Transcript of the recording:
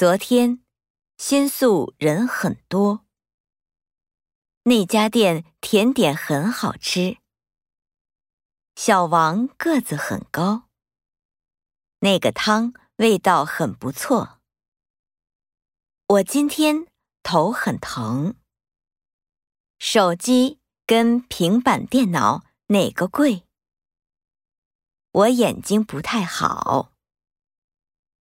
昨天新宿人很多。那家店甜点很好吃。小王个子很高。那个汤味道很不错。我今天头很疼。手机跟平板电脑哪个贵？我眼睛不太好。